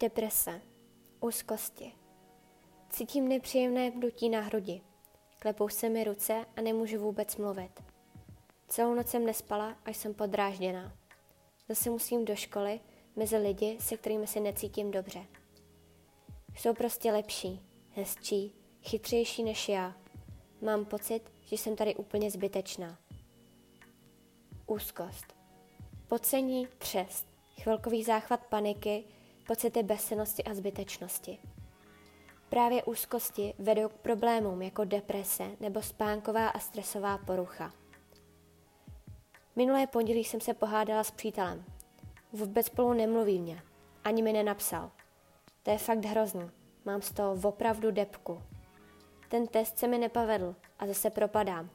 Deprese. Úzkosti. Cítím nepříjemné pnutí na hrudi. Klepou se mi ruce a nemůžu vůbec mluvit. Celou noc jsem nespala a jsem podrážděná. Zase musím do školy, mezi lidi, se kterými se necítím dobře. Jsou prostě lepší, hezčí, chytřejší než já. Mám pocit, že jsem tady úplně zbytečná. Úzkost. Pocení, třest, chvilkový záchvat paniky, pocity bezsenosti a zbytečnosti. Právě úzkosti vedou k problémům jako deprese nebo spánková a stresová porucha. Minulé pondělí jsem se pohádala s přítelem. Vůbec spolu nemluví mě. Ani mi nenapsal. To je fakt hrozný. Mám z toho opravdu depku. Ten test se mi nepovedl a zase propadám.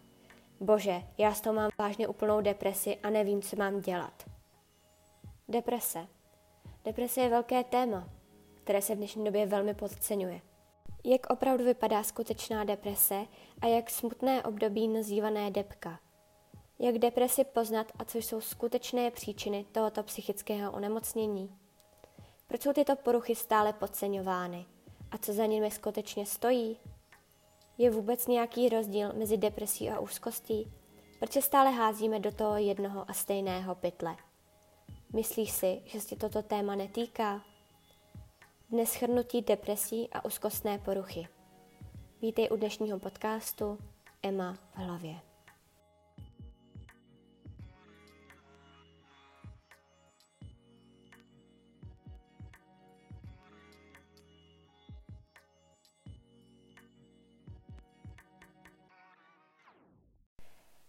Bože, já z toho mám vážně úplnou depresi a nevím, co mám dělat. Deprese. Deprese je velké téma, které se v dnešní době velmi podceňuje. Jak opravdu vypadá skutečná deprese a jak smutné období nazývané depka. Jak depresi poznat a co jsou skutečné příčiny tohoto psychického onemocnění. Proč jsou tyto poruchy stále podceňovány a co za nimi skutečně stojí? Je vůbec nějaký rozdíl mezi depresí a úzkostí? Proč se stále házíme do toho jednoho a stejného pytle? Myslíš si, že se toto téma netýká? Dnes shrnutí depresí a úzkostné poruchy. Vítej u dnešního podcastu Emma v hlavě.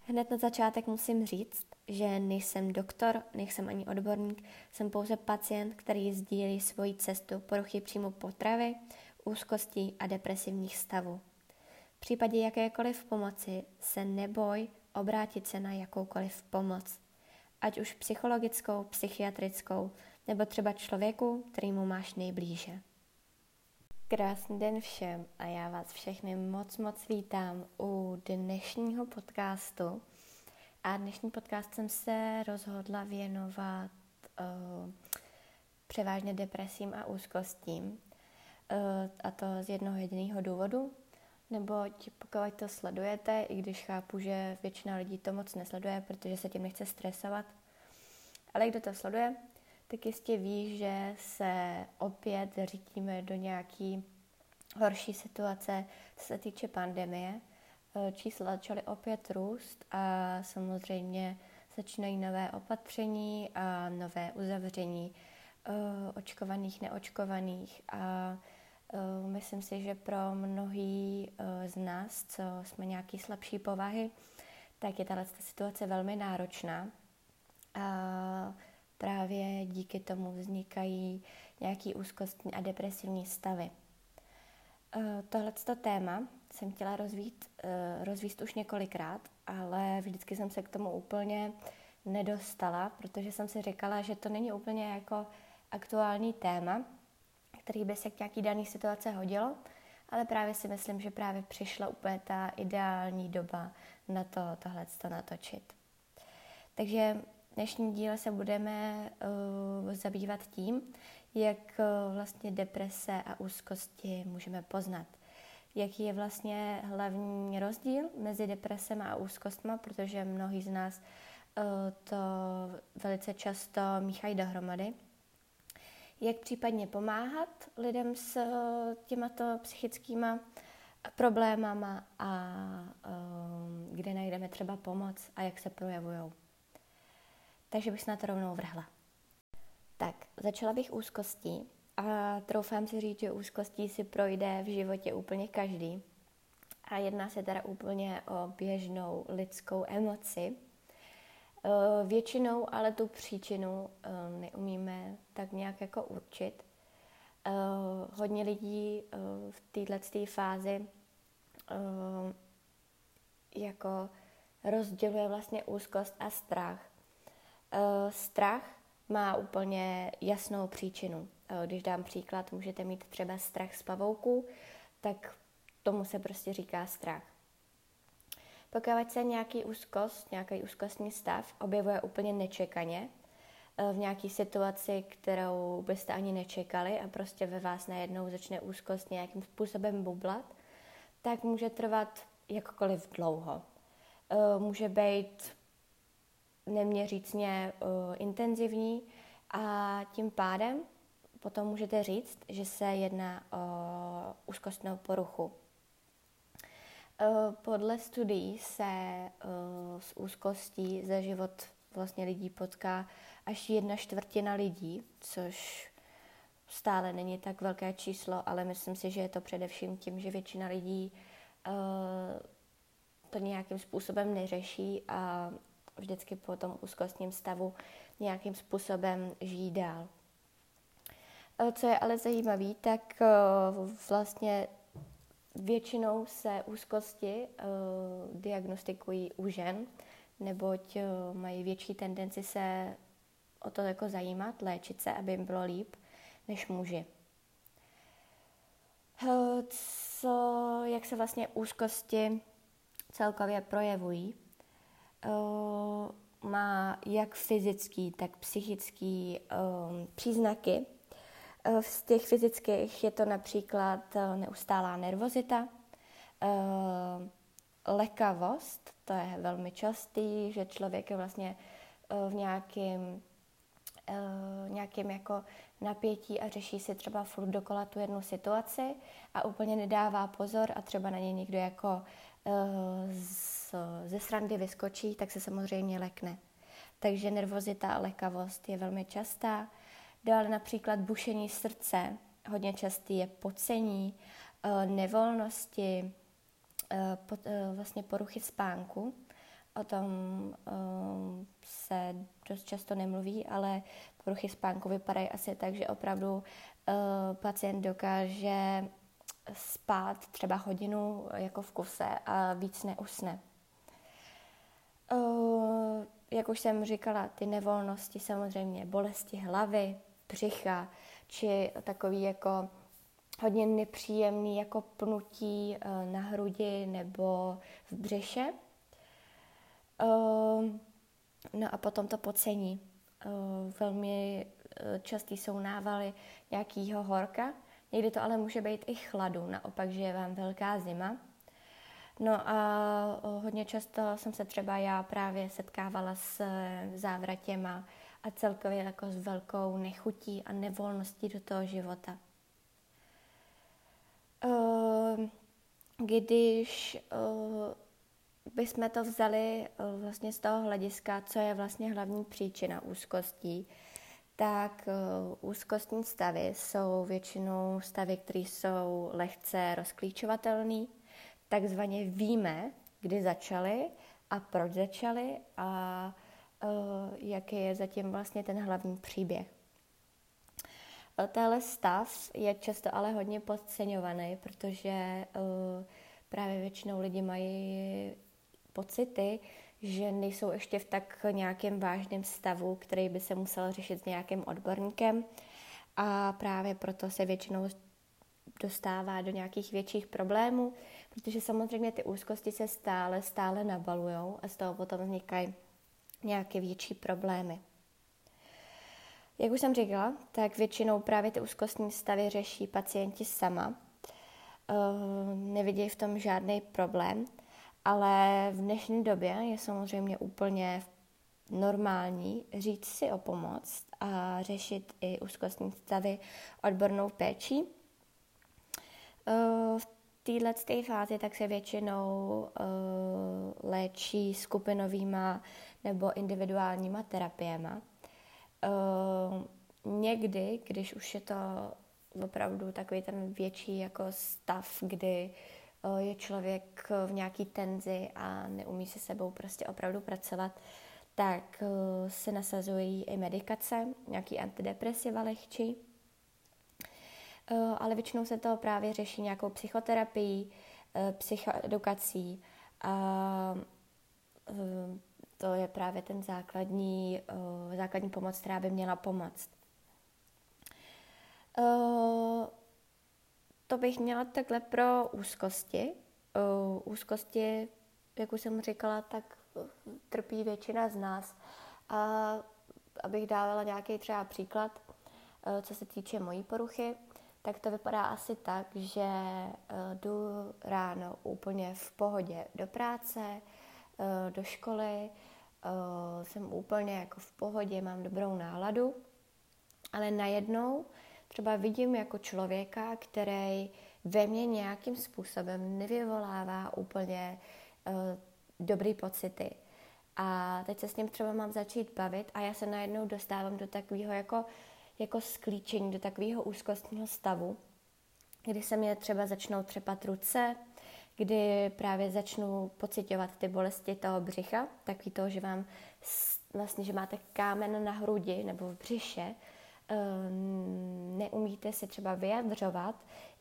Hned na začátek musím říct, že nejsem doktor, nejsem ani odborník, jsem pouze pacient, který sdílí svoji cestu poruchy příjmu potravy, úzkostí a depresivních stavů. V případě jakékoliv pomoci se neboj obrátit se na jakoukoliv pomoc, ať už psychologickou, psychiatrickou, nebo třeba člověku, kterýmu máš nejblíže. Krásný den všem a já vás všechny moc, moc vítám u dnešního podcastu. A dnešní podcast jsem se rozhodla věnovat uh, převážně depresím a úzkostím. Uh, a to z jednoho jediného důvodu, neboť pokud to sledujete, i když chápu, že většina lidí to moc nesleduje, protože se tím nechce stresovat, ale kdo to sleduje, tak jistě ví, že se opět řítíme do nějaký horší situace, co se týče pandemie. E, čísla začaly opět růst a samozřejmě začínají nové opatření a nové uzavření e, očkovaných, neočkovaných a e, myslím si, že pro mnohý z nás, co jsme nějaký slabší povahy, tak je tato situace velmi náročná. A právě díky tomu vznikají nějaký úzkostní a depresivní stavy. E, tohleto téma jsem chtěla rozvít, e, rozvíst už několikrát, ale vždycky jsem se k tomu úplně nedostala, protože jsem si říkala, že to není úplně jako aktuální téma, který by se k nějaký daný situace hodilo, ale právě si myslím, že právě přišla úplně ta ideální doba na to tohle natočit. Takže dnešní díle se budeme uh, zabývat tím, jak uh, vlastně deprese a úzkosti můžeme poznat. Jaký je vlastně hlavní rozdíl mezi depresem a úzkostma, protože mnohí z nás uh, to velice často míchají dohromady. Jak případně pomáhat lidem s uh, těmato psychickýma problémama a kde najdeme třeba pomoc a jak se projevují. Takže bych se na to rovnou vrhla. Tak, začala bych úzkostí a troufám si říct, že úzkostí si projde v životě úplně každý. A jedná se teda úplně o běžnou lidskou emoci. Eh, většinou ale tu příčinu eh, neumíme tak nějak jako určit. Eh, hodně lidí v této fázi jako rozděluje vlastně úzkost a strach. Strach má úplně jasnou příčinu. Eh, když dám příklad, můžete mít třeba strach z pavouků, tak tomu se prostě říká strach. Pokud se nějaký úzkost, nějaký úzkostní stav objevuje úplně nečekaně, v nějaké situaci, kterou byste ani nečekali a prostě ve vás najednou začne úzkost nějakým způsobem bublat, tak může trvat jakkoliv dlouho. Může být neměřícně intenzivní a tím pádem potom můžete říct, že se jedná o úzkostnou poruchu. Podle studií se s úzkostí za život vlastně lidí potká až jedna čtvrtina lidí, což stále není tak velké číslo, ale myslím si, že je to především tím, že většina lidí uh, to nějakým způsobem neřeší a vždycky po tom úzkostním stavu nějakým způsobem žijí dál. Uh, co je ale zajímavé, tak uh, vlastně většinou se úzkosti diagnostikují u žen, neboť mají větší tendenci se o to jako zajímat, léčit se, aby jim bylo líp, než muži. Co, jak se vlastně úzkosti celkově projevují? Eh, má jak fyzický, tak psychický um, příznaky. Z těch fyzických je to například neustálá nervozita, lekavost, to je velmi častý, že člověk je vlastně v nějakém uh, nějakým jako napětí a řeší si třeba furt dokola tu jednu situaci a úplně nedává pozor a třeba na ně někdo jako uh, z, ze srandy vyskočí, tak se samozřejmě lekne. Takže nervozita a lekavost je velmi častá. Dále například bušení srdce, hodně častý je pocení, uh, nevolnosti, uh, vlastně poruchy spánku. O tom se dost často nemluví, ale poruchy spánku vypadají asi tak, že opravdu pacient dokáže spát třeba hodinu jako v kuse a víc neusne. Uh, jak už jsem říkala, ty nevolnosti samozřejmě, bolesti hlavy, břicha, či takový jako hodně nepříjemný jako pnutí uh, na hrudi nebo v břiše. No a potom to pocení. Velmi častý jsou návaly nějakého horka, někdy to ale může být i chladu, naopak, že je vám velká zima. No a hodně často jsem se třeba já právě setkávala s závratěma a celkově jako s velkou nechutí a nevolností do toho života. Když bychom to vzali vlastně z toho hlediska, co je vlastně hlavní příčina úzkostí, tak eh, úzkostní stavy jsou většinou stavy, které jsou lehce rozklíčovatelné. Takzvaně víme, kdy začaly a proč začaly a uh, jaký je zatím vlastně ten hlavní příběh. Tenhle stav je často ale hodně podceňovaný, protože právě většinou lidi mají pocity, že nejsou ještě v tak nějakém vážném stavu, který by se musel řešit s nějakým odborníkem a právě proto se většinou dostává do nějakých větších problémů, protože samozřejmě ty úzkosti se stále, stále nabalujou a z toho potom vznikají nějaké větší problémy. Jak už jsem říkala, tak většinou právě ty úzkostní stavy řeší pacienti sama. Nevidí v tom žádný problém ale v dnešní době je samozřejmě úplně normální říct si o pomoc a řešit i úzkostní stavy odbornou péčí. Eh, v této fázi tak se většinou uh, léčí skupinovýma nebo individuálníma terapiema. Uh, někdy, když už je to opravdu takový ten větší jako stav, kdy Eh, je člověk eh, v nějaký tenzi a neumí se sebou prostě opravdu pracovat, tak eh, se nasazují i medikace, nějaký antidepresiva lehčí. Ale většinou se to právě řeší nějakou psychoterapií, psychoedukací a to je právě ten základní, základní pomoc, která by měla pomoct to bych měla takhle pro úzkosti. Uh, úzkosti, jak už jsem říkala, tak trpí většina z nás. A abych dávala nějaký třeba příklad, uh, co se týče mojí poruchy, tak to vypadá asi tak, že uh, jdu ráno úplně v pohodě do práce, do školy, jsem úplně jako v pohodě, mám dobrou náladu, ale najednou třeba vidím jako člověka, který ve mně nějakým způsobem nevyvolává úplně uh, dobrý pocity. A teď se s ním třeba mám začít bavit a já se najednou dostávám do takového jako, jako sklíčení, do takového úzkostního stavu, kdy se mě třeba začnou třepat ruce, kdy právě začnu pocitovat ty bolesti toho břicha, takový to, že vám vlastně, že máte kámen na hrudi nebo v břiše, neumíte si třeba vyjadřovat,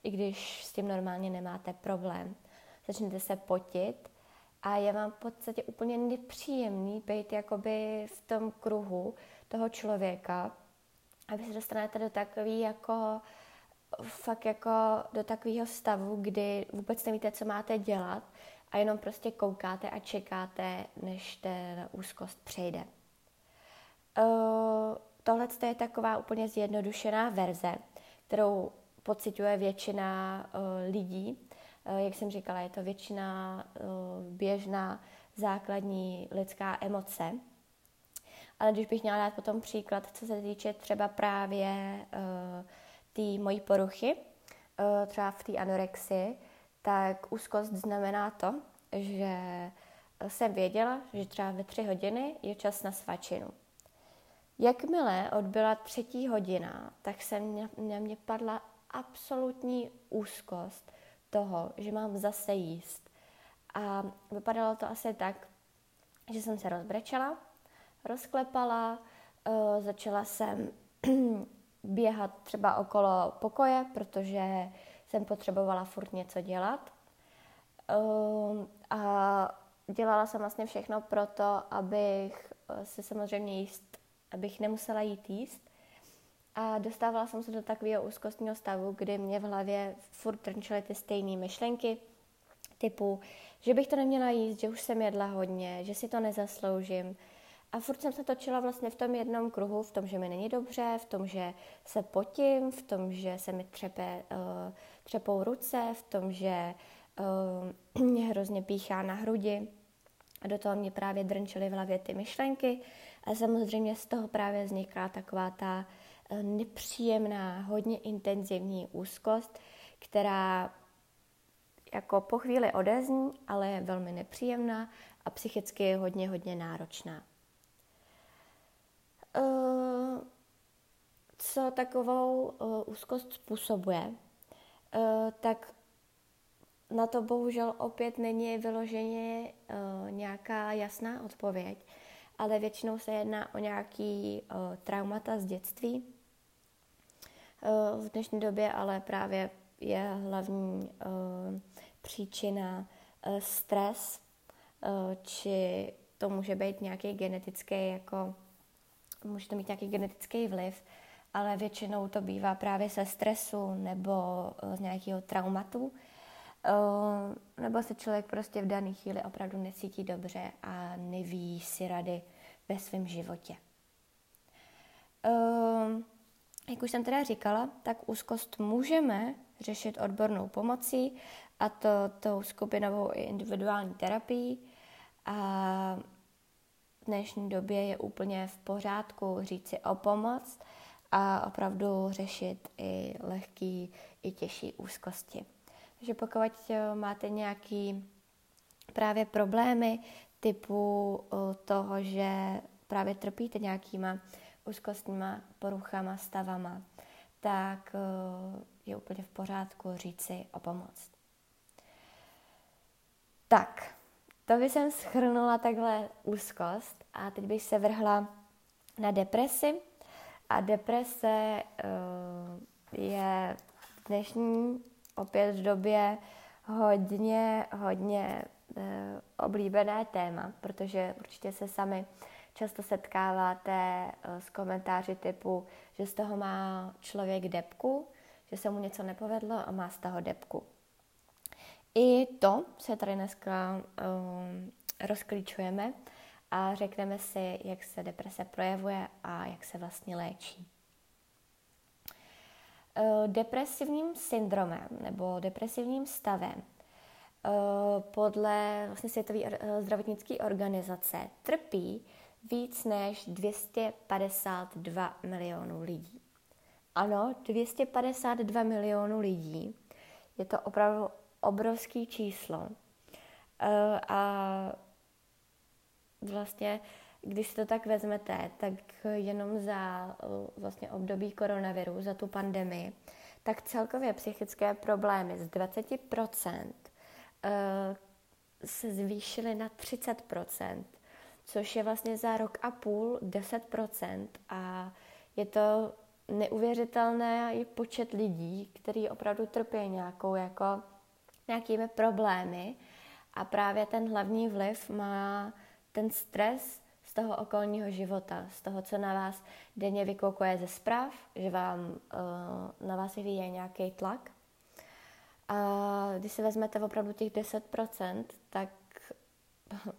i když s tím normálně nemáte problém. Začnete se potit a je vám v podstatě úplně nepříjemný být jakoby v tom kruhu toho člověka a vy se dostanete do takový jako fakt jako do takového stavu, kdy vůbec nevíte, co máte dělat a jenom prostě koukáte a čekáte, než ten úzkost přejde. Uh, Tohle je taková úplně zjednodušená verze, kterou pociťuje většina uh, lidí. Uh, jak jsem říkala, je to většina uh, běžná základní lidská emoce. Ale když bych měla dát potom příklad, co se týče třeba právě uh, té mojí poruchy, uh, třeba v té anorexii, tak úzkost znamená to, že jsem věděla, že třeba ve tři hodiny je čas na svačinu. Jakmile odbyla třetí hodina, tak se mě, mě, mě padla absolutní úzkost toho, že mám zase jíst. A vypadalo to asi tak, že jsem se rozbrečela, rozklepala, uh, začala jsem běhat třeba okolo pokoje, protože jsem potřebovala furt něco dělat. Uh, a dělala jsem vlastně všechno pro to, abych se samozřejmě jíst, abych nemusela jít jíst, a dostávala jsem se do takového úzkostního stavu, kdy mě v hlavě furt trnčely ty stejné myšlenky, typu, že bych to neměla jíst, že už jsem jedla hodně, že si to nezasloužím. A furt jsem se točila vlastně v tom jednom kruhu, v tom, že mi není dobře, v tom, že se potím, v tom, že se mi třepe, uh, třepou ruce, v tom, že uh, mě hrozně píchá na hrudi. A do toho mě právě drnčely v hlavě ty myšlenky. A samozřejmě z toho právě vznikla taková ta Eh, nepříjemná, hodně intenzivní úzkost, která jako po chvíli odezní, ale je velmi nepříjemná a psychicky je hodně, hodně náročná. Eh, co takovou eh, úzkost způsobuje, tak na to bohužel opět není vyloženě nějaká jasná odpověď, ale většinou se jedná o nějaký traumata z dětství, v dnešní době, ale právě je hlavní uh, příčina uh, stres, uh, či to může být nějaký genetický, jako může to mít nějaký genetický vliv, ale většinou to bývá právě se stresu nebo z nějakého traumatu, nebo se člověk prostě v dané chvíli opravdu necítí dobře a neví si rady ve svém životě. Jak už jsem teda říkala, tak úzkost můžeme řešit odbornou pomocí a to tou skupinovou i individuální terapií. A v dnešní době je úplně v pořádku říct si o pomoc a opravdu řešit i lehký, i těžší úzkosti. Takže pokud máte nějaký právě problémy typu eh, toho, že právě trpíte nějakýma úzkostníma poruchama, stavama, tak eh, je úplně v pořádku říci o pomoc. Tak, to by jsem schrnula takhle úzkost a teď bych se vrhla na depresi. A deprese je v dnešní opět v době hodně, hodně uh, oblíbené téma, protože určitě se sami často setkáváte eh, s komentáři typu, že z toho má člověk depku, že se mu něco nepovedlo a má z toho depku. I to se tady dneska um, rozklíčujeme a řekneme si, jak se deprese projevuje a jak se vlastně léčí. Eh, depresivním syndromem nebo depresivním stavem eh, podle vlastně Světové eh, zdravotnické organizace trpí víc než 252 milionů lidí. Ano, 252 milionů lidí. Je to opravdu obrovský číslo. A vlastně když si to tak vezmete, tak jenom za vlastně období koronaviru, za tu pandemii, tak celkově psychické problémy z 20% eh, se zvýšily na 30%, což je vlastně za rok a půl 10% a je to neuvěřitelný počet lidí, který opravdu trpí nějakou jako nějakými problémy. A právě ten hlavní vliv má ten stres z toho okolního života, z toho, co na vás denně vykoukuje ze zpráv, že vám uh, na vás vyvíje nějaký tlak. A když si vezmete opravdu těch 10%, tak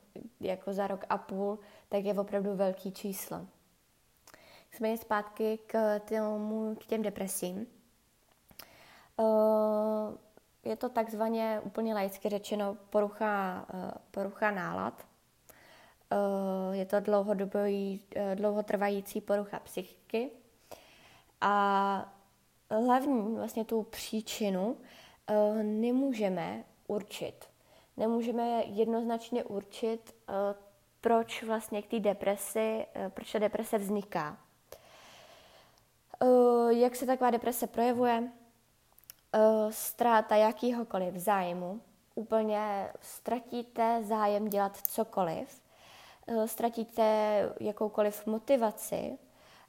jako za rok a půl, tak je opravdu velký číslo. Jsme zpátky k, tomu, k těm depresím. Uh, je to takzvaně úplně laicky řečeno porucha, uh, porucha nálad. Eh, je to dlouhodobý, eh, dlouhotrvající porucha psychiky a hlavní vlastně tu příčinu eh, nemůžeme určit. Nemůžeme jednoznačně určit, proč vlastně k té depresi, proč ta deprese vzniká. Jak se taková deprese projevuje? Ztráta jakýhokoliv zájmu, úplně ztratíte zájem dělat cokoliv, ztratíte jakoukoliv motivaci,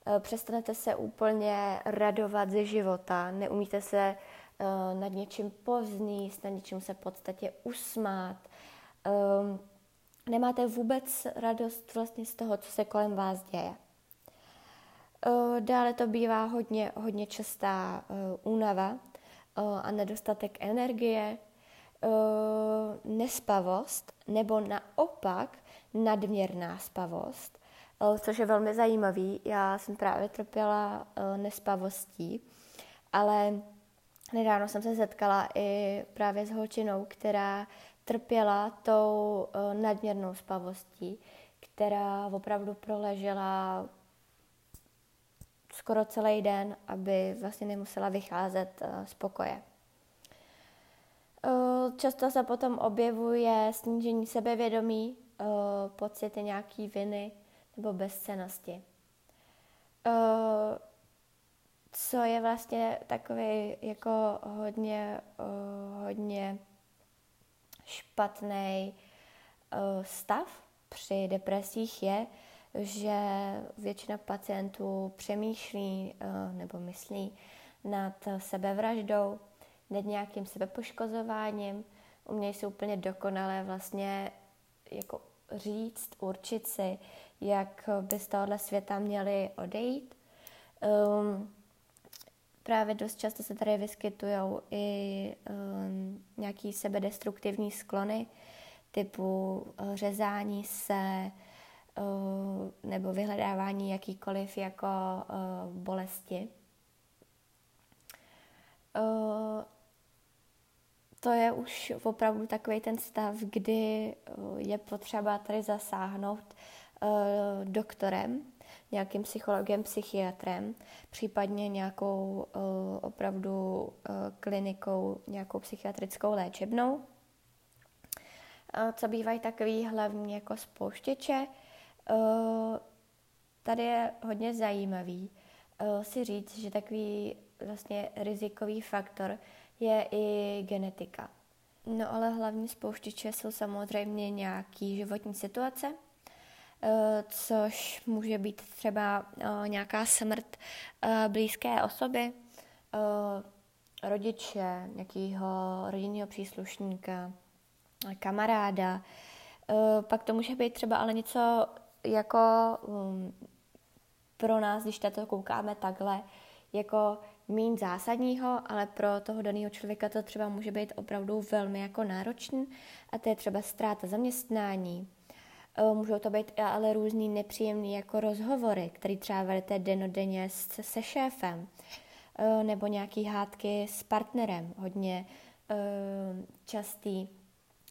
eh, přestanete se úplně radovat ze života, neumíte se eh, nad něčím povzníst, nad něčím se v podstatě usmát, ehm, nemáte vůbec radost vlastně z toho, co se kolem vás děje. Dále to bývá hodně, hodně častá únava a nedostatek energie, nespavost nebo naopak nadměrná spavost, eh, což je velmi zajímavý. Já jsem právě trpěla eh, nespavostí, ale nedávno jsem se setkala i právě s holčinou, která trpěla tou eh, nadměrnou spavostí, která opravdu proležela skoro celý den, aby vlastně nemusela vycházet z pokoje. Často se potom objevuje snížení sebevědomí, uh, pocity nějaký viny nebo bezcenosti. Uh, co je vlastně takový jako hodně, uh, hodně špatný stav při depresích je, že většina pacientů přemýšlí nebo myslí nad sebevraždou, nad nějakým sebepoškozováním, umějí si úplně dokonale vlastně jako říct, určit si, jak by z tohohle světa měli odejít. Um, právě dost často se tady vyskytují i um, nějaký sebedestruktivní sklony, typu uh, řezání se uh, nebo vyhledávání jakýkoliv jako uh, bolesti. Uh, to je už opravdu takový ten stav, kdy eh, je potřeba tady zasáhnout uh, doktorem, nějakým psychologem, psychiatrem, případně nějakou uh, opravdu klinikou, nějakou psychiatrickou léčebnou. Co bývají takový hlavní jako spouštěče, tady je hodně zajímavý si říct, že takový vlastně rizikový faktor je i genetika. No ale hlavní spouštěče jsou samozřejmě nějaký životní situace, eh, což může být třeba eh, nějaká smrt eh, blízké osoby, rodiče, nějakého rodinného příslušníka, kamaráda. Pak to může být třeba ale něco jako um, pro nás, když to koukáme takhle, jako méně zásadního, ale pro toho daného člověka to třeba může být opravdu velmi jako náročný a to je třeba ztráta zaměstnání, Můžou to být ale různý nepříjemný jako rozhovory, který třeba vedete denodenně se, se šéfem, nebo nějaký hádky s partnerem. Hodně častý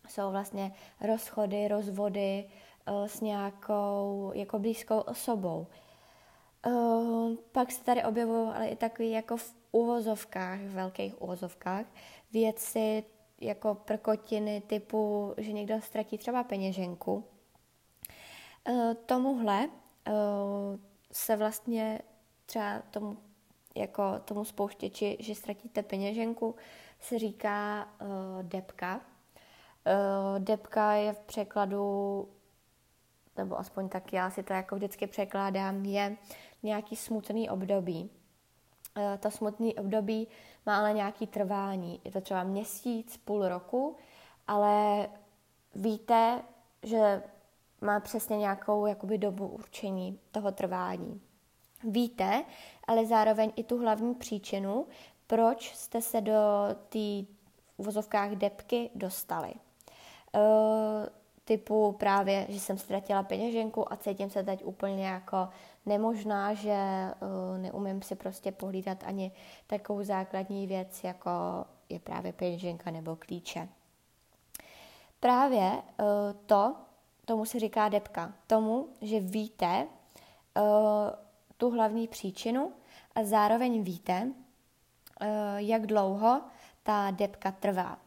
jsou vlastně rozchody, rozvody s nějakou jako blízkou osobou. Pak se tady objevují ale i takový jako v uvozovkách, v velkých uvozovkách, věci jako prkotiny typu, že někdo ztratí třeba peněženku. E, tomuhle e, se vlastně třeba tomu, jako tomu spouštěči, že ztratíte peněženku, se říká e, depka. Depka je v překladu, nebo aspoň tak já si to jako vždycky překládám, je nějaký smutný období. To smutný období má ale nějaký trvání. Je to třeba měsíc, půl roku, ale víte, že má přesně nějakou jakoby dobu určení toho trvání. Víte, ale zároveň i tu hlavní příčinu, proč jste se do té vozovkách depky dostali. E, typu právě, že jsem ztratila peněženku a cítím se teď úplně jako nemožná, že uh, neumím si prostě pohlídat ani takovou základní věc, jako je právě peněženka nebo klíče. Právě uh, to, tomu se říká depka, tomu, že víte uh, tu hlavní příčinu a zároveň víte, jak dlouho ta depka trvá.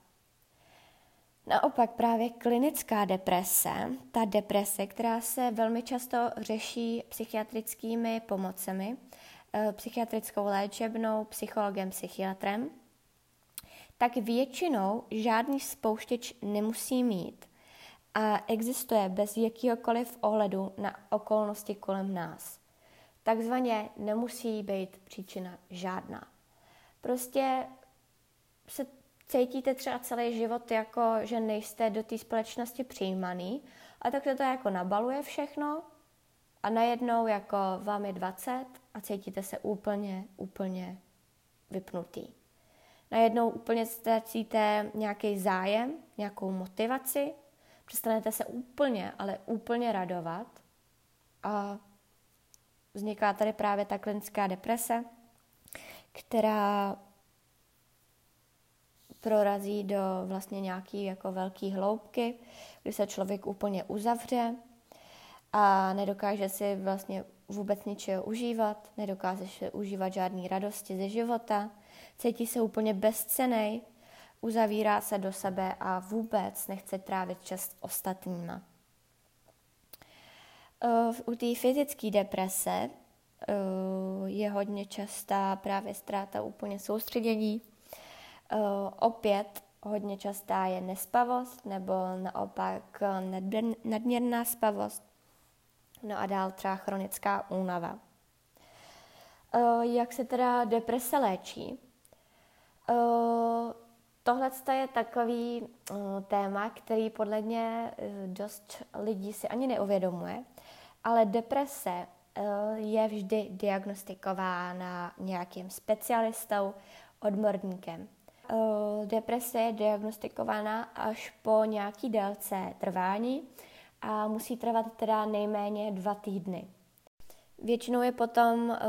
Naopak právě klinická deprese, ta deprese, která se velmi často řeší psychiatrickými pomocemi, eh, psychiatrickou léčebnou, psychologem, psychiatrem, tak většinou žádný spouštěč nemusí mít a existuje bez jakýhokoliv ohledu na okolnosti kolem nás. Takzvaně nemusí být příčina žádná. Prostě se cítíte třeba celý život jako, že nejste do té společnosti přijímaný a tak to jako nabaluje všechno a najednou jako vám je 20 a cítíte se úplně, úplně vypnutý. Najednou úplně ztracíte nějaký zájem, nějakou motivaci, přestanete se úplně, ale úplně radovat a vzniká tady právě ta klinická deprese, která prorazí do vlastně nějaký jako velký hloubky, kdy se člověk úplně uzavře a nedokáže si vlastně vůbec ničeho užívat, nedokáže si užívat žádné radosti ze života, cítí se úplně bezcenej, uzavírá se do sebe a vůbec nechce trávit čas ostatníma. U té fyzické deprese je hodně častá právě ztráta úplně soustředění, opět hodně častá je nespavost nebo naopak nadměrná spavost. No a dál třeba chronická únava. Uh, jak se teda deprese léčí? Tohle je takový téma, který podle mě dost lidí si ani neuvědomuje, ale deprese je vždy diagnostikována nějakým specialistou, odborníkem. Eh, deprese je diagnostikovaná až po nějaký délce trvání a musí trvat teda nejméně dva týdny. Většinou je potom eh,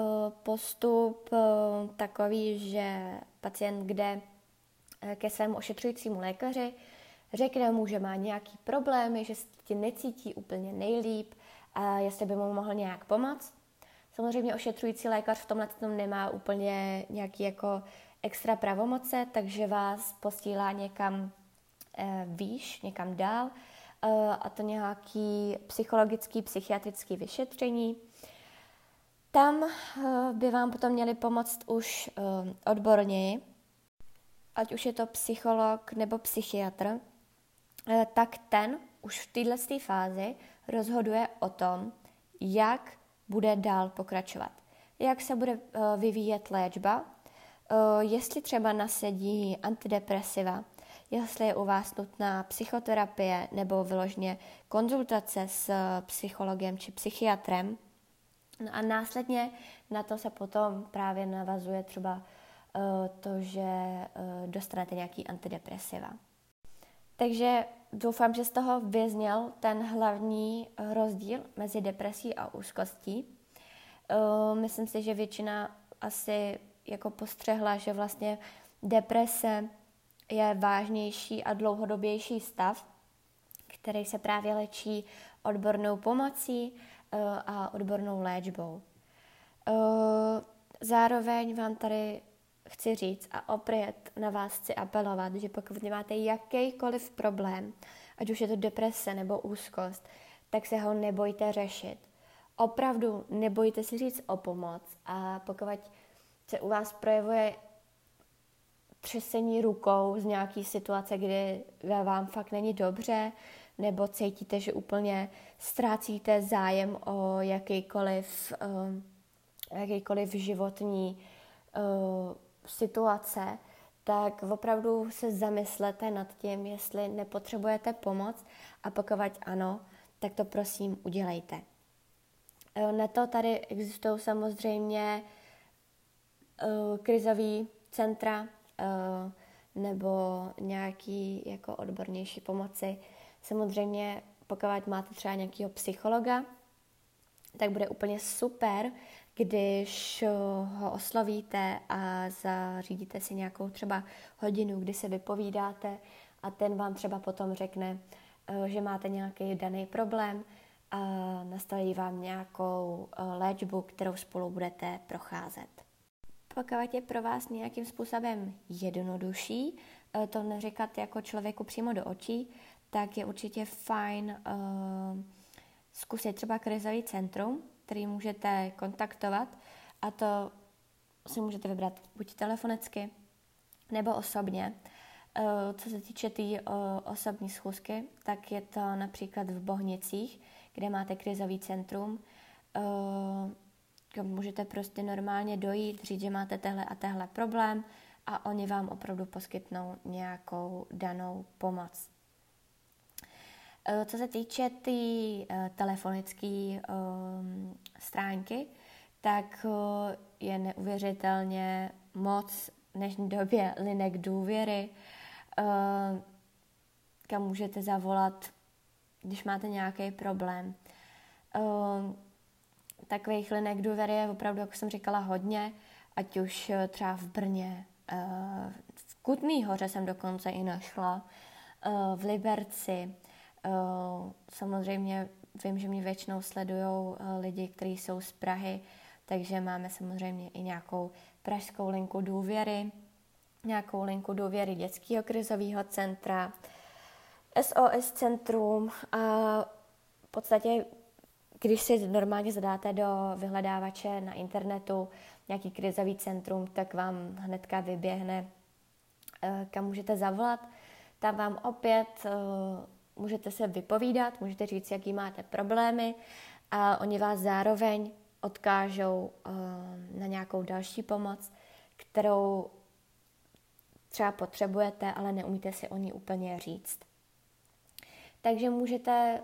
postup eh, takový, že pacient jde ke svému ošetřujícímu lékaři, řekne mu, že má nějaký problémy, že se ti necítí úplně nejlíp a jestli by mu mohl nějak pomoct. Samozřejmě ošetřující lékař v tomhle tom nemá úplně nějaký jako extra pravomoce, takže vás posílá někam eh, výš, někam dál, eh, a to nějaký psychologický, psychiatrický vyšetření. Tam eh, by vám potom měli pomoct už odborněji, ať už je to psycholog nebo psychiatr, tak ten už v této fázi rozhoduje o tom, jak bude dál pokračovat. Jak se bude vyvíjet léčba, jestli třeba nasedí antidepresiva, jestli je u vás nutná psychoterapie nebo vyložně konzultace s psychologem či psychiatrem. No a následně na to se potom právě navazuje třeba uh, to, že dostanete nějaký antidepresiva. Takže doufám, že z toho vyzněl ten hlavní rozdíl mezi depresí a úzkostí. Myslím si, že většina asi jako postřehla, že vlastně deprese je vážnější a dlouhodobější stav, který se právě léčí odbornou pomocí eh, a odbornou léčbou. Eh, zároveň vám tady chci říct a opět na vás chci apelovat, že pokud máte jakýkoliv problém, ať už je to deprese nebo úzkost, tak se ho nebojte řešit. Opravdu nebojte si říct o pomoc a pokud se u vás projevuje třesení rukou z nějaký situace, kdy vám fakt není dobře, nebo cítíte, že úplně ztrácíte zájem o jakýkoliv, uh, jakýkoliv životní uh, situace, tak opravdu se zamyslete nad tím, jestli nepotřebujete pomoc a pokud ano, tak to prosím udělejte. Uh, na to tady existují samozřejmě uh, krizový centra uh, nebo nějaký jako odbornější pomoci. Samozřejmě, pokud máte třeba nějakého psychologa, tak bude úplně super, když ho oslovíte a zařídíte si nějakou třeba hodinu, kdy se vypovídáte a ten vám třeba potom řekne, že máte nějaký daný problém a nastaví vám nějakou léčbu, kterou spolu budete procházet. Pokud je pro vás nějakým způsobem jednodušší eh, to neříkat jako člověku přímo do očí, tak je určitě fajn uh, zkusit třeba krizový centrum, který můžete kontaktovat a to si můžete vybrat buď telefonicky nebo osobně. Uh, co se týče té tý, uh, osobní schůzky, tak je to například v Bohnicích, kde máte krizový centrum. Uh, můžete prostě normálně dojít, říct, že máte tehle a tehle problém a oni vám opravdu poskytnou nějakou danou pomoc. E, co se týče té tý, e, telefonické um, stránky, tak uh, je neuvěřitelně moc v dnešní době linek důvěry, uh, kam můžete zavolat, když máte nějaký problém. Uh, takových linek důvěry je opravdu, jak jsem říkala, hodně, ať už eh, třeba v Brně, eh, v Kutný hoře jsem dokonce i našla, eh, v Liberci. Samozřejmě vím, že mě většinou sledují lidi, kteří jsou z Prahy, takže máme samozřejmě i nějakou pražskou linku důvěry, nějakou linku důvěry dětského krizového centra, SOS centrum a v podstatě když si normálně zadáte do vyhledávače na internetu nějaký krizový centrum, tak vám hnedka vyběhne, eh, kam můžete zavolat. Tam vám opět eh, můžete se vypovídat, můžete říct, jaký máte problémy a oni vás zároveň odkážou eh, na nějakou další pomoc, kterou třeba potřebujete, ale neumíte si o ní úplně říct. Takže můžete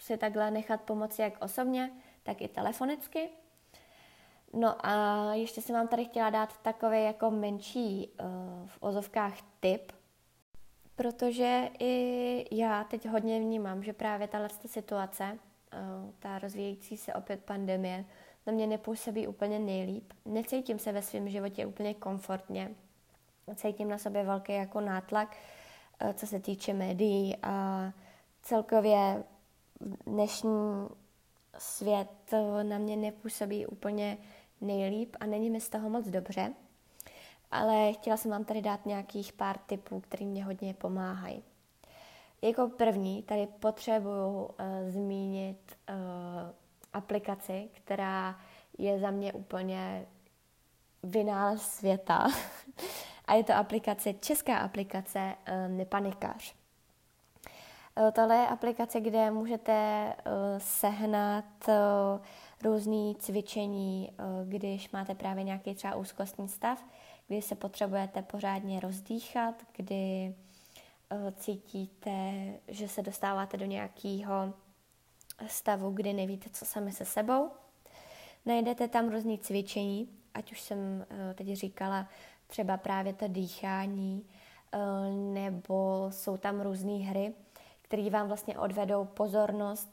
si takhle nechat pomoci jak osobně, tak i telefonicky. No a ještě jsem vám tady chtěla dát takový jako menší uh, v ozovkách tip, protože i já teď hodně vnímám, že právě tahle situace, uh, ta rozvíjející se opět pandemie, na mě nepůsobí úplně nejlíp. Necítím se ve svém životě úplně komfortně. Cítím na sobě velký jako nátlak, uh, co se týče médií a celkově dnešní svět na mě nepůsobí úplně nejlíp a není mi z toho moc dobře, ale chtěla jsem vám tady dát nějakých pár tipů, které mě hodně pomáhají. Jako první tady potřebuju uh, zmínit uh, aplikaci, která je za mě úplně vynález světa. a je to aplikace, česká aplikace uh, Nepanikař. Eh, tohle je aplikace, kde můžete eh, sehnat eh, různé cvičení, když máte právě nějaký třeba úzkostní stav, kdy se potřebujete pořádně rozdýchat, kdy cítíte, že se dostáváte do nějakého stavu, kdy nevíte, co sami se sebou. Najdete tam různé cvičení, ať už jsem teď říkala, třeba právě to dýchání, nebo jsou tam různé hry, které vám vlastně odvedou pozornost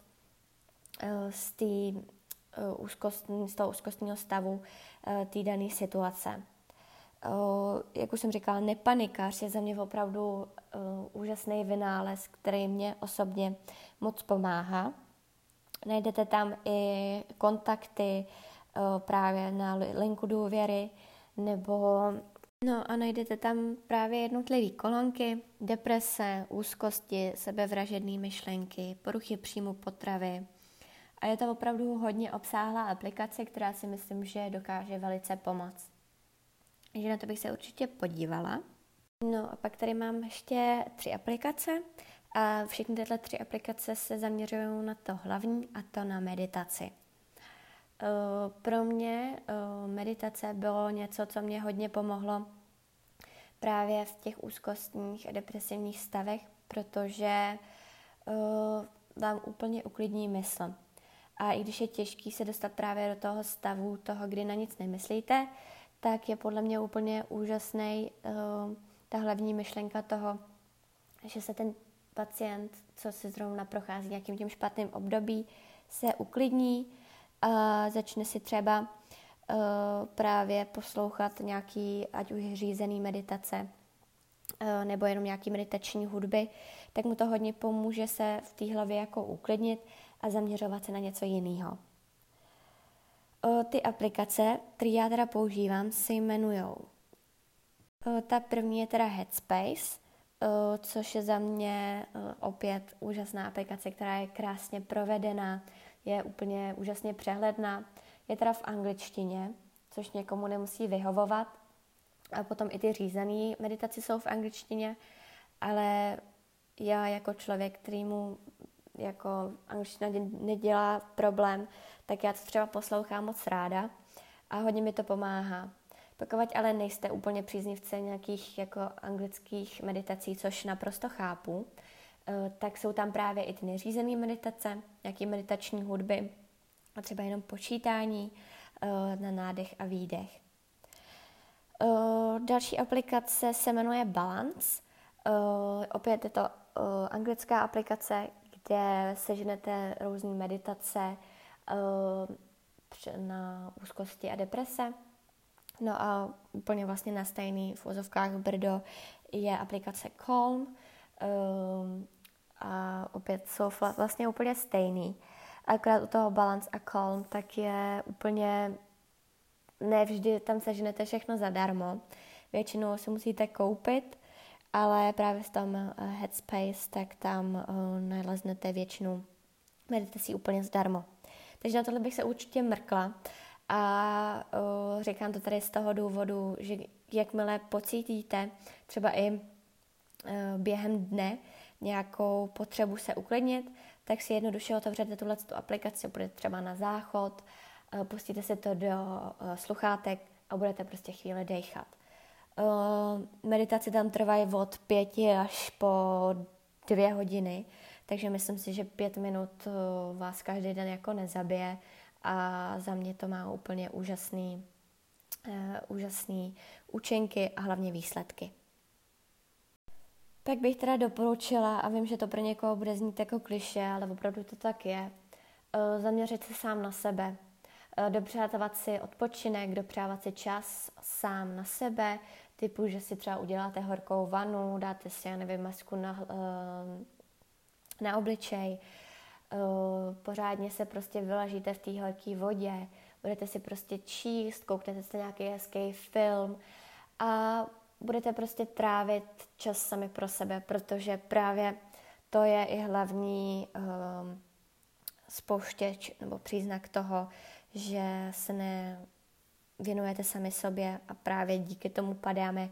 z, tý, úzkostní, z toho úzkostního stavu té dané situace. Jak už jsem říkala, nepanikář je za mě opravdu úžasný vynález, který mě osobně moc pomáhá. Najdete tam i kontakty právě na linku důvěry, nebo no a najdete tam právě jednotlivé kolonky, deprese, úzkosti, sebevražedné myšlenky, poruchy příjmu potravy. A je to opravdu hodně obsáhlá aplikace, která si myslím, že dokáže velice pomoct. Takže na to bych se určitě podívala. No a pak tady mám ještě tři aplikace. A všechny tyhle tři aplikace se zaměřují na to hlavní a to na meditaci. Eh, pro mě eh, meditace bylo něco, co mě hodně pomohlo právě v těch úzkostních a depresivních stavech, protože eh, vám úplně uklidní mysl. A i když je těžký se dostat právě do toho stavu, toho, kdy na nic nemyslíte, tak je podle mě úplně úžasný ta hlavní myšlenka toho, že se ten pacient, co se zrovna prochází nějakým tím špatným období, se uklidní a začne si třeba uh, právě poslouchat nějaký, ať už řízený meditace, uh, nebo jenom nějaký meditační hudby, tak mu to hodně pomůže se v té hlavě jako uklidnit a zaměřovat se na něco jiného. Uh, ty aplikace, které já teda používám, se jmenují. Ta první je teda Headspace, což je za mě opět úžasná aplikace, která je krásně provedená, je úplně úžasně přehledná. Je teda v angličtině, což někomu nemusí vyhovovat. A potom i ty řízené meditace jsou v angličtině, ale já jako člověk, který mu jako angličtina nedělá problém, tak já to třeba poslouchám moc ráda a hodně mi to pomáhá. Pokud ale nejste úplně příznivce nějakých jako anglických meditací, což naprosto chápu, tak jsou tam právě i ty neřízené meditace, nějaké meditační hudby a třeba jenom počítání eh, na nádech a výdech. Eh, další aplikace se jmenuje Balance. Opět je to anglická aplikace, kde seženete různé meditace na úzkosti a deprese. No a úplně vlastně na stejný v úzovkách brdo je aplikace Calm, a opět jsou vlastně úplně stejný. Akorát u toho balance a calm tak je úplně nevždy tam seženete všechno zadarmo. Většinou si musíte koupit, ale právě v tom eh, Headspace, tak tam uh, naleznete většinu meditací úplně zdarmo. Takže na tohle bych se určitě mrkla a uh, říkám to tady z toho důvodu, že jakmile pocítíte třeba i během dne, nějakou potřebu se uklidnit, tak si jednoduše otevřete tuhle tu aplikaci, budete třeba na záchod, eh, pustíte si to do eh, sluchátek a budete prostě chvíli dechat. Eh, meditace tam trvají od pěti až po dvě hodiny, takže myslím si, že pět minut vás každý den jako nezabije a za mě to má úplně úžasný, úžasný účinky a hlavně výsledky tak bych teda doporučila, a vím, že to pro někoho bude znít jako kliše, ale opravdu to tak je, eh, zaměřit se sám na sebe, eh, dopřátovat si odpočinek, dopřávat si čas sám na sebe, typu, že si třeba uděláte horkou vanu, dáte si, já nevím, masku na, eh, na obličej, pořádně se prostě vylažíte v té horké vodě, budete si prostě číst, kouknete si nějaký hezký film a budete prostě trávit čas sami pro sebe, protože právě to je i hlavní um, spouštěč nebo příznak toho, že se nevěnujete sami sobě a právě díky tomu padáme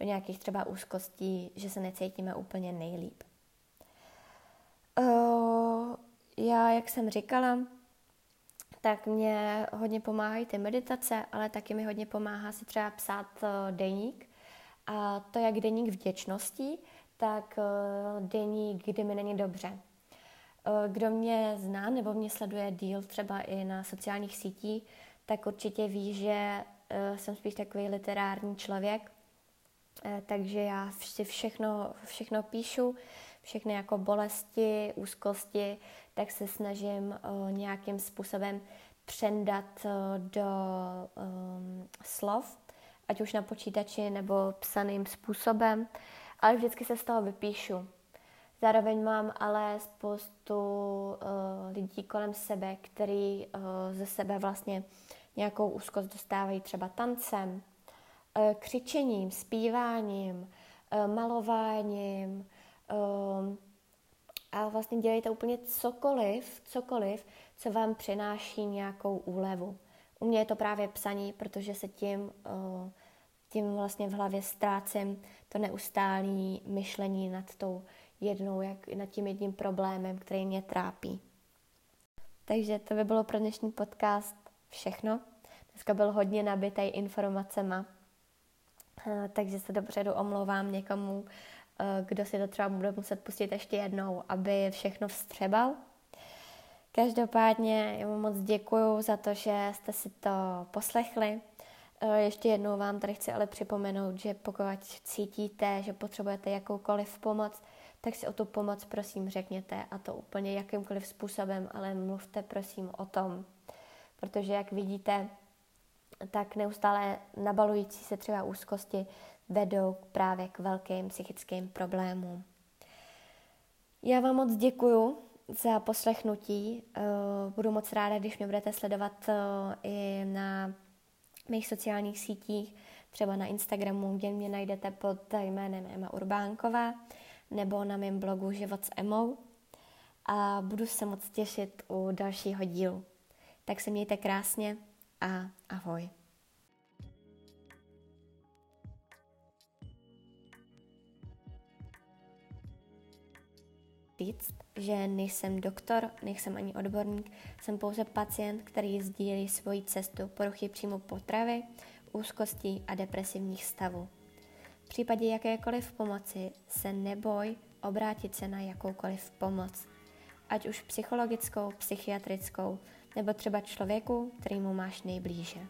do nějakých třeba úzkostí, že se necítíme úplně nejlíp. Uh, já, jak jsem říkala, tak mě hodně pomáhají ty meditace, ale taky mi hodně pomáhá si třeba psát uh, deník, a to jak deník vděčnosti, tak eh, deník, kdy mi není dobře. Eh, kdo mě zná nebo mě sleduje díl třeba i na sociálních sítích, tak určitě ví, že eh, jsem spíš takový literární člověk takže já si všechno, všechno píšu, všechny jako bolesti, úzkosti, tak se snažím nějakým způsobem přendat do slov, ať už na počítači nebo psaným způsobem, ale vždycky se z toho vypíšu. Zároveň mám ale spoustu uh, lidí kolem sebe, který uh, ze sebe vlastně nějakou úzkost dostávají třeba tancem, uh, křičením, zpíváním, uh, malováním uh, a vlastně dělejte úplně cokoliv, cokoliv, co vám přináší nějakou úlevu. U mě je to právě psaní, protože se tím, uh, tím vlastně v hlavě ztrácím to neustálé myšlení nad tou jednou, jak nad tím jedním problémem, který mě trápí. Takže to by bylo pro dnešní podcast všechno. Dneska byl hodně nabitý informacema, eh, takže se dopředu omlouvám někomu, eh, kdo si to třeba bude muset pustit ještě jednou, aby všechno vstřebal. Každopádně moc děkuji za to, že jste si to poslechli. Eh, ještě jednou vám tady chci ale připomenout, že pokud cítíte, že potřebujete jakoukoliv pomoc, tak si o tu pomoc prosím řekněte a to úplně jakýmkoliv způsobem, ale mluvte prosím o tom. Protože jak vidíte, tak neustále nabalující se třeba úzkosti vedou právě k velkým psychickým problémům. Já vám moc děkuju za poslechnutí. Eh, budu moc ráda, když mě budete sledovat eh, i na mých sociálních sítích, třeba na Instagramu, kde mě najdete pod jménem Emma Urbánková nebo na mém blogu Život s Emou a budu se moc těšit u dalšího dílu. Tak se mějte krásně a ahoj. říct, že nejsem doktor, nejsem ani odborník, jsem pouze pacient, který sdílí svoji cestu poruchy příjmu potravy, úzkostí a depresivních stavů. V případě jakékoliv pomoci se neboj obrátit se na jakoukoliv pomoc, ať už psychologickou, psychiatrickou, nebo třeba člověku, kterýmu máš nejblíže.